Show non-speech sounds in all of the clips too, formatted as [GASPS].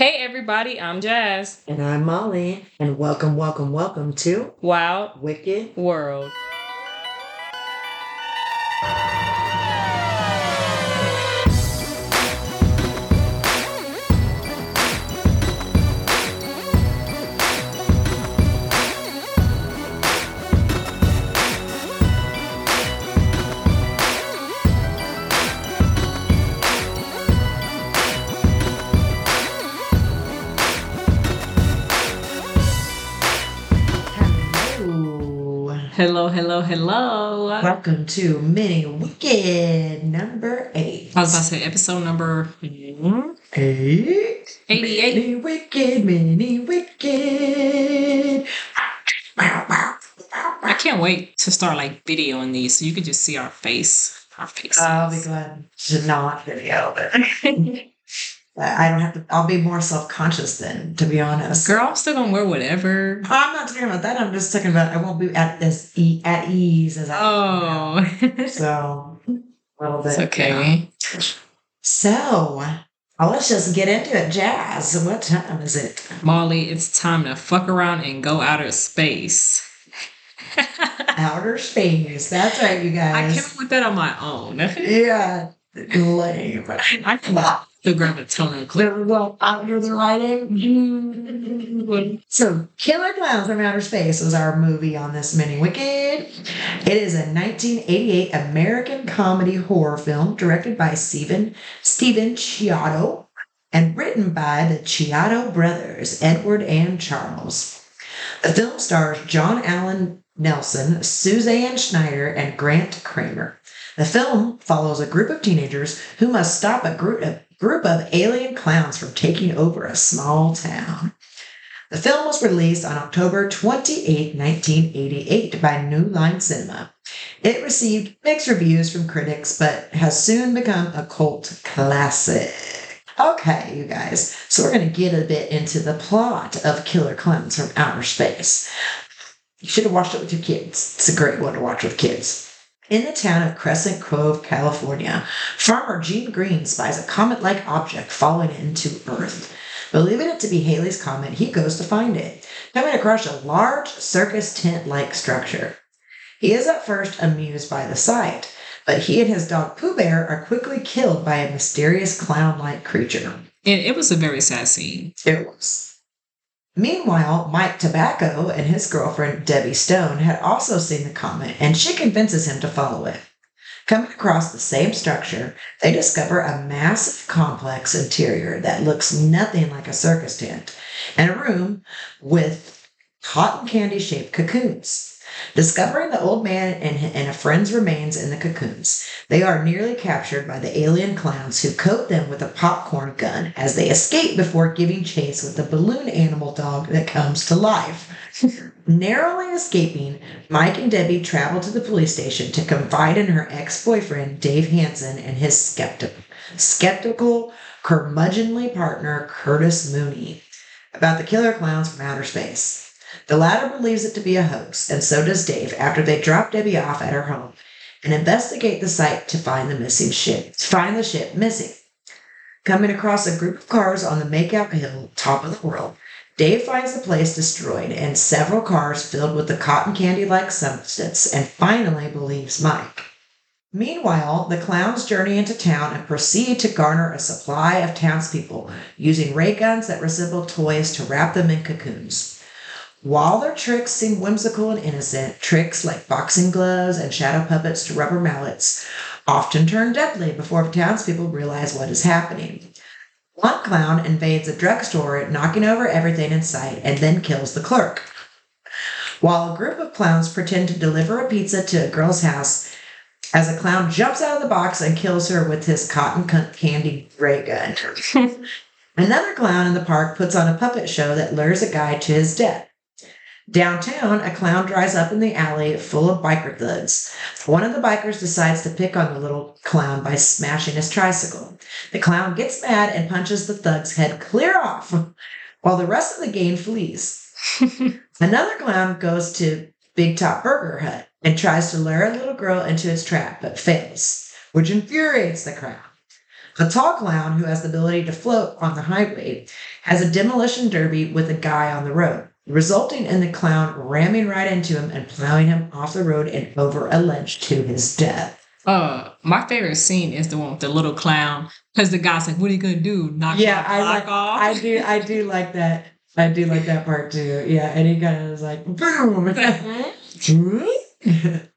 Hey everybody, I'm Jazz. And I'm Molly, and welcome, welcome, welcome to Wild Wicked. World. Hello. Hello, hello. Welcome to Mini Wicked number eight. I was about to say episode number Eight. 88. Mini Wicked, Mini Wicked. I can't wait to start like videoing these so you can just see our face. Our faces. I'll be glad to not video, but [LAUGHS] I don't have to. I'll be more self conscious then, to be honest. Girl, I'm still gonna wear whatever. I'm not talking about that. I'm just talking about I won't be at as e- at ease as I. Oh. [LAUGHS] So a little bit. it's okay. So well, let's just get into it. Jazz, what time is it? Molly, it's time to fuck around and go outer space. [LAUGHS] Outer space. That's right, you guys. I came up with that on my own. [LAUGHS] yeah, lame. I the gravitational clear. Well, under the lighting. [LAUGHS] So, Killer Klowns from Outer Space is our movie on this mini wicked. It is a 1988 American comedy horror film directed by Steven Steven Chiodo and written by the Chiodo brothers, Edward and Charles. The film stars John Allen Nelson, Suzanne Schneider, and Grant Cramer. The film follows a group of teenagers who must stop a group of, group of alien clowns from taking over a small town. The film was released on October 28, 1988 by New Line Cinema. It received mixed reviews from critics, but has soon become a cult classic. Okay, you guys, so we're going to get a bit into the plot of Killer Klowns from Outer Space. You should have watched it with your kids. It's a great one to watch with kids. In the town of Crescent Cove, California, farmer Gene Green spies a comet like object falling into Earth. Believing it to be Halley's Comet, he goes to find it, coming across a large circus tent like structure. He is at first amused by the sight, but he and his dog Pooh Bear are quickly killed by a mysterious clown like creature. And it was a very sad scene. It was. Meanwhile, Mike Tobacco and his girlfriend Debbie Stone had also seen the comet, and she convinces him to follow it. Coming across the same structure, they discover a massive complex interior that looks nothing like a circus tent, and a room with cotton candy shaped cocoons. Discovering the old man and, and a friend's remains in the cocoons, they are nearly captured by the alien clowns who coat them with a popcorn gun as they escape before giving chase with the balloon animal dog that comes to life. [LAUGHS] Narrowly escaping, Mike and Debbie travel to the police station to confide in her ex boyfriend, Dave Hanson, and his skeptic, skeptical, curmudgeonly partner, Curtis Mooney, about the killer clowns from outer space. The latter believes it to be a hoax, and so does Dave after they drop Debbie off at her home and investigate the site to find the missing ship. Find the ship missing. Coming across a group of cars on the Makeout Hill, top of the world, Dave finds the place destroyed and several cars filled with the cotton candy like substance and finally believes Mike. Meanwhile, the clowns journey into town and proceed to garner a supply of townspeople using ray guns that resemble toys to wrap them in cocoons. While their tricks seem whimsical and innocent, tricks like boxing gloves and shadow puppets to rubber mallets often turn deadly before townspeople realize what is happening. One clown invades a drugstore, knocking over everything in sight, and then kills the clerk. While a group of clowns pretend to deliver a pizza to a girl's house, as a clown jumps out of the box and kills her with his cotton candy ray gun. [LAUGHS] Another clown in the park puts on a puppet show that lures a guy to his death. Downtown, a clown drives up in the alley full of biker thugs. One of the bikers decides to pick on the little clown by smashing his tricycle. The clown gets mad and punches the thug's head clear off, while the rest of the gang flees. [LAUGHS] Another clown goes to Big Top Burger Hut and tries to lure a little girl into his trap, but fails, which infuriates the crowd. A tall clown who has the ability to float on the highway has a demolition derby with a guy on the road, resulting in the clown ramming right into him and plowing him off the road and over a ledge to his death. Uh, my favorite scene is the one with the little clown because the guy's like, "What are you gonna do? Knock Yeah, I like. off?" I do. I do like that. I do like that part too. Yeah, and he kind of was like, boom. [LAUGHS]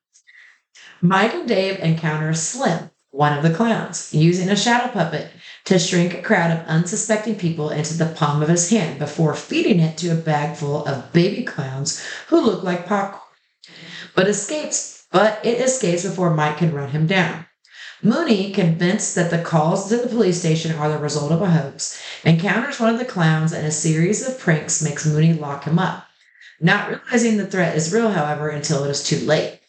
Mike and Dave encounter Slim, one of the clowns, using a shadow puppet to shrink a crowd of unsuspecting people into the palm of his hand before feeding it to a bag full of baby clowns who look like popcorn. But escapes, but it escapes before Mike can run him down. Mooney, convinced that the calls to the police station are the result of a hoax, encounters one of the clowns and a series of pranks makes Mooney lock him up. Not realizing the threat is real, however, until it is too late.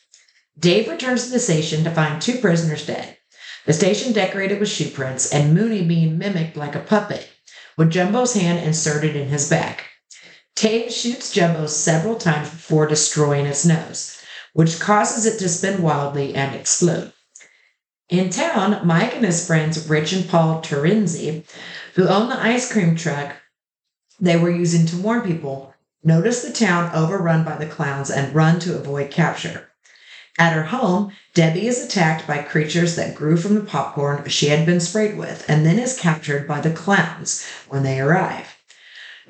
Dave returns to the station to find two prisoners dead. The station decorated with shoe prints and Mooney being mimicked like a puppet, with Jumbo's hand inserted in his back. Dave shoots Jumbo several times before destroying its nose, which causes it to spin wildly and explode. In town, Mike and his friends Rich and Paul Terenzi, who own the ice cream truck they were using to warn people, notice the town overrun by the clowns and run to avoid capture. At her home, Debbie is attacked by creatures that grew from the popcorn she had been sprayed with and then is captured by the clowns when they arrive,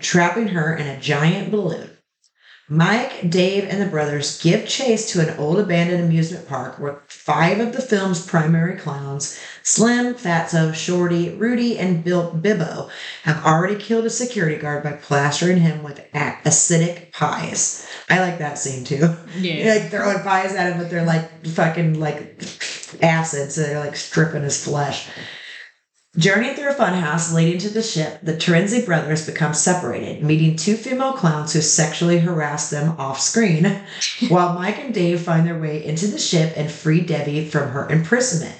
trapping her in a giant balloon. Mike, Dave, and the brothers give chase to an old abandoned amusement park where five of the film's primary clowns, Slim, Fatso, Shorty, Rudy, and Bill Bibbo, have already killed a security guard by plastering him with acidic pies. I like that scene too. yeah. Like throwing pies at him, but they're like fucking like acid, so they're like stripping his flesh. Journeying through a funhouse leading to the ship, the Terenzi brothers become separated, meeting two female clowns who sexually harass them off screen, [LAUGHS] while Mike and Dave find their way into the ship and free Debbie from her imprisonment.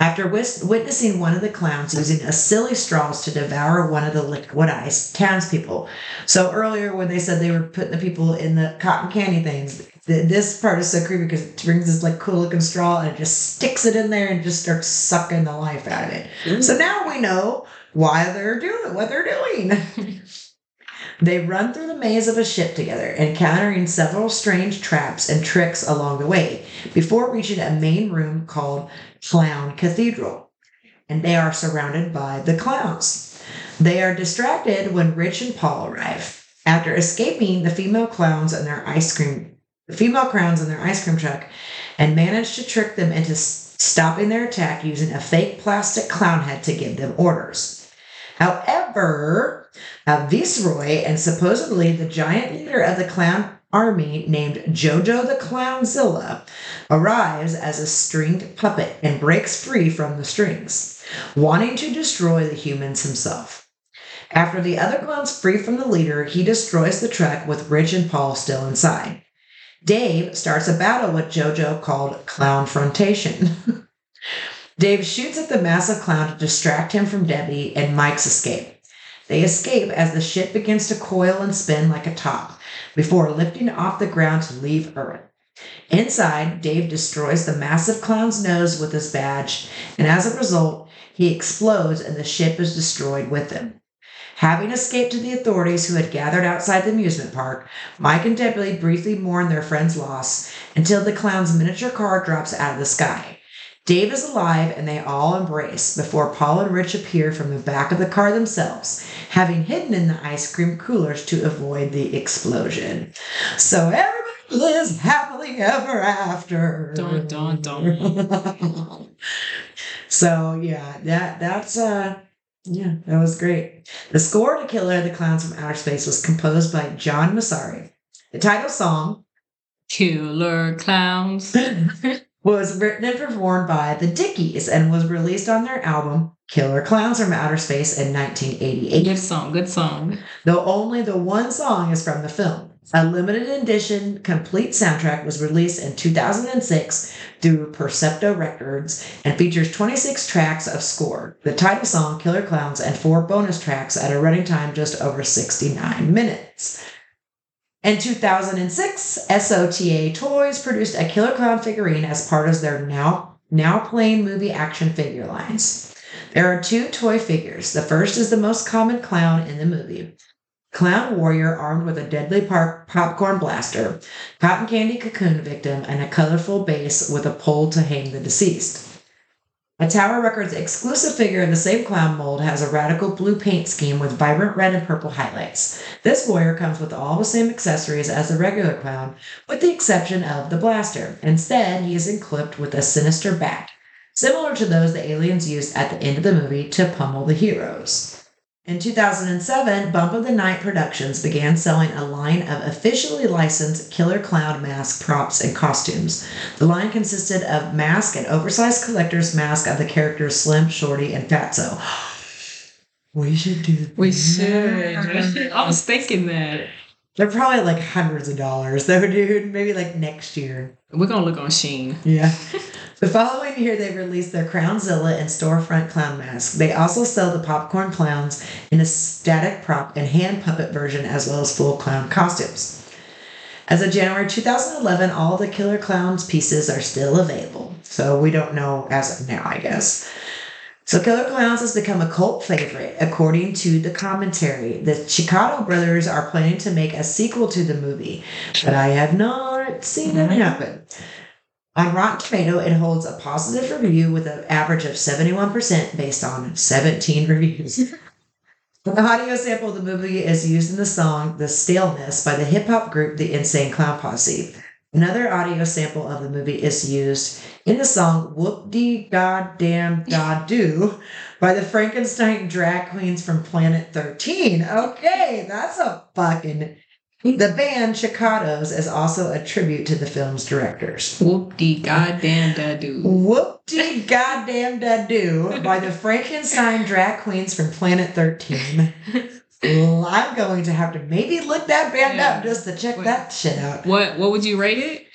After wis- witnessing one of the clowns using a silly straws to devour one of the liquidized townspeople. So earlier when they said they were putting the people in the cotton candy things, th- this part is so creepy because it brings this like cool looking straw and it just sticks it in there and just starts sucking the life out of it. So now we know why they're doing what they're doing. [LAUGHS] they run through the maze of a ship together, encountering several strange traps and tricks along the way, before reaching a main room called Clown Cathedral. And they are surrounded by the clowns. They are distracted when Rich and Paul arrive. After escaping the female clowns and their ice cream, the female clowns and their ice cream truck, and manage to trick them into stopping their attack using a fake plastic clown head to give them orders. However, a viceroy and supposedly the giant leader of the clown army named Jojo the Klownzilla arrives as a stringed puppet and breaks free from the strings, wanting to destroy the humans himself. After the other clowns free from the leader, he destroys the truck with Rich and Paul still inside. Dave starts a battle with Jojo called Clownfrontation. [LAUGHS] Dave shoots at the massive clown to distract him from Debbie and Mike's escape. They escape as the ship begins to coil and spin like a top before lifting off the ground to leave Earth. Inside, Dave destroys the massive clown's nose with his badge, and as a result, he explodes and the ship is destroyed with him. Having escaped to the authorities who had gathered outside the amusement park, Mike and Debbie briefly mourn their friend's loss until the clown's miniature car drops out of the sky. Dave is alive and they all embrace before Paul and Rich appear from the back of the car themselves, having hidden in the ice cream coolers to avoid the explosion. So everybody lives happily ever after. Dun, dun, dun. [LAUGHS] so yeah, that that's uh yeah, that was great. The score to Killer the Clowns from Outer Space was composed by John Massari. The title song Killer Klowns. [LAUGHS] was written and performed by the Dickies and was released on their album Killer Klowns from Outer Space in 1988. good song. Good song. Though only the one song is from the film. A limited edition complete soundtrack was released in 2006 through Percepto Records and features 26 tracks of score, the title song Killer Klowns, and four bonus tracks at a running time just over 69 minutes. In 2006, SOTA Toys produced a Killer Clown figurine as part of their now now playing movie action figure lines. There are two toy figures. The first is the most common clown in the movie. Clown warrior armed with a deadly par- popcorn blaster, cotton candy cocoon victim, and a colorful base with a pole to hang the deceased. A Tower Records exclusive figure in the same clown mold has a radical blue paint scheme with vibrant red and purple highlights. This warrior comes with all the same accessories as the regular clown, with the exception of the blaster. Instead, he is equipped with a sinister bat, similar to those the aliens used at the end of the movie to pummel the heroes. In 2007, Bump of the Night Productions began selling a line of officially licensed killer clown mask props and costumes. The line consisted of mask and oversized collector's mask of the characters Slim, Shorty, and Fatso. [GASPS] We should do We should. I was thinking that. They're probably like hundreds of dollars, though, dude. Maybe like next year. We're gonna look on Shein. Yeah. [LAUGHS] the following year, they released their Klownzilla and storefront clown mask. They also sell the popcorn clowns in a static prop and hand puppet version, as well as full clown costumes. As of January 2011, all the Killer Klowns pieces are still available. So we don't know as of now, I guess. So Killer Klowns has become a cult favorite, according to the commentary. The Chiodo brothers are planning to make a sequel to the movie, but I have not seen it mm-hmm. happen. On Rotten Tomato, it holds a positive review with an average of 71% based on 17 reviews. [LAUGHS] The audio sample of the movie is used in the song The Staleness by the hip hop group The Insane Clown Posse. Another audio sample of the movie is used in the song Whoop Dee Goddamn [LAUGHS] Da Do by the Frankenstein drag queens from Planet 13. Okay, that's a fucking. The band Chiodos is also a tribute to the film's directors. Whoop de goddamn da dude. Whoop Dee Goddamn Da Do by the Frankenstein drag queens from Planet 13. Well, I'm going to have to maybe look that band Yeah. up just to check that shit out. What what would you rate it?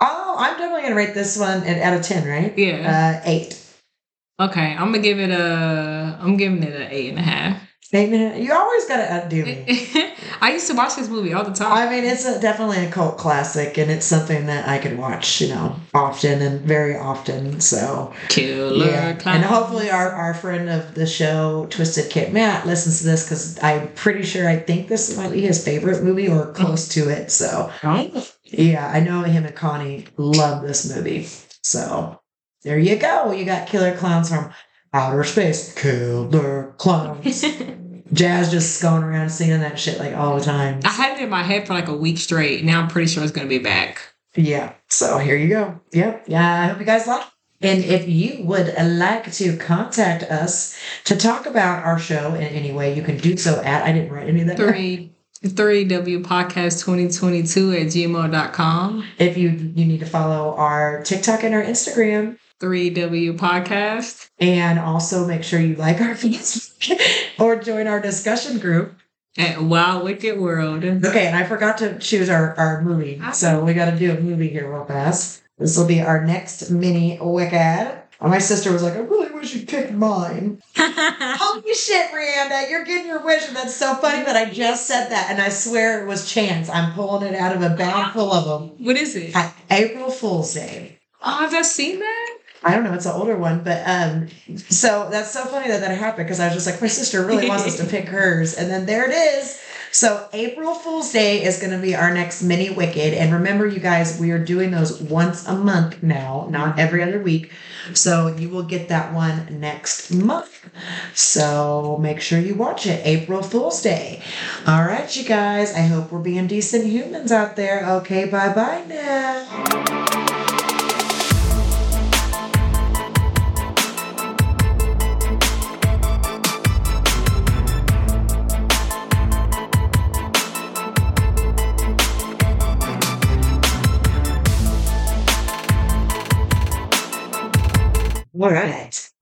Oh, I'm definitely gonna rate this one at- out of ten, right? Yeah. Uh, eight. Okay, I'm gonna give it a. I'm giving it an eight and a half. Eight and a half. You always gotta outdo me. [LAUGHS] I used to watch this movie all the time. I mean, it's a, definitely a cult classic, and it's something that I could watch, you know, often and very often. So Killer yeah, clown. and hopefully our, our friend of the show, Twisted Kit Matt, listens to this because I'm pretty sure I think this might be his favorite movie or close to it. So Oh, yeah, I know him and Connie love this movie. So there you go. You got killer clowns from outer space. Killer clowns. [LAUGHS] Jazz just going around singing that shit like all the time. I had it in my head for like a week straight. Now I'm pretty sure it's gonna be back. Yeah. So here you go. Yep. Yeah. I hope you guys like. it. And if you would like to contact us to talk about our show in any way, you can do so at I didn't write any of that. Three three W podcast twenty twenty two at gmail.com. If you you need to follow our TikTok and our Instagram, Three W podcast. and also make sure you like our [LAUGHS] Facebook [LAUGHS] or join our discussion group. At Wild Wicked World. Okay, and I forgot to choose our, our movie. Ah. So we got to do a movie here real fast. This will be our next mini Wicked. My sister was like, I really wish you picked mine. [LAUGHS] Holy shit, Rihanna, you're getting your wish. And that's so funny that I just said that. And I swear it was chance. I'm pulling it out of a bag ah. full of them. what is it? At April Fool's Day. Oh, have I seen that? I don't know, it's an older one, but um, so that's so funny that that happened because I was just like, my sister really wants us to pick [LAUGHS] hers, and then there it is. So April Fool's Day is going to be our next mini Wicked, and remember, you guys, we are doing those once a month now, not every other week. So you will get that one next month. So make sure you watch it, April Fool's Day. All right, you guys. I hope we're being decent humans out there. Okay, bye bye now.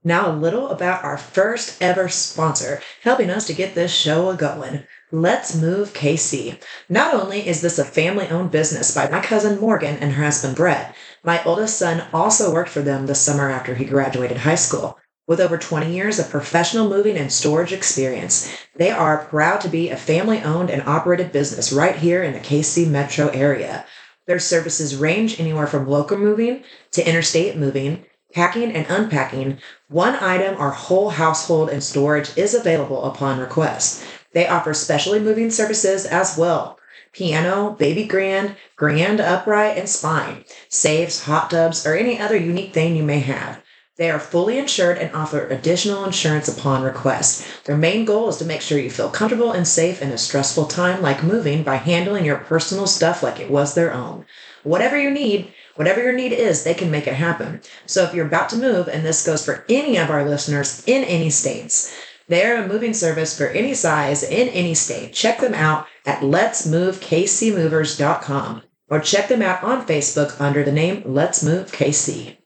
Now, a little about our first ever sponsor, helping us to get this show a going. Let's Move KC. Not only is this a family owned business by my cousin Morgan and her husband Brett, my oldest son also worked for them the summer after he graduated high school. With over 20 years of professional moving and storage experience, they are proud to be a family owned and operated business right here in the KC metro area. Their services range anywhere from local moving to interstate moving, packing and unpacking, one item or whole household and storage is available upon request. They offer specially moving services as well. Piano, baby grand, grand upright, and spine, safes, hot tubs, or any other unique thing you may have. They are fully insured and offer additional insurance upon request. Their main goal is to make sure you feel comfortable and safe in a stressful time like moving by handling your personal stuff like it was their own. Whatever you need, whatever your need is, they can make it happen. So if you're about to move, and this goes for any of our listeners in any states, they're a moving service for any size in any state. Check them out at letsmovekcmovers.com or check them out on Facebook under the name Let's Move KC.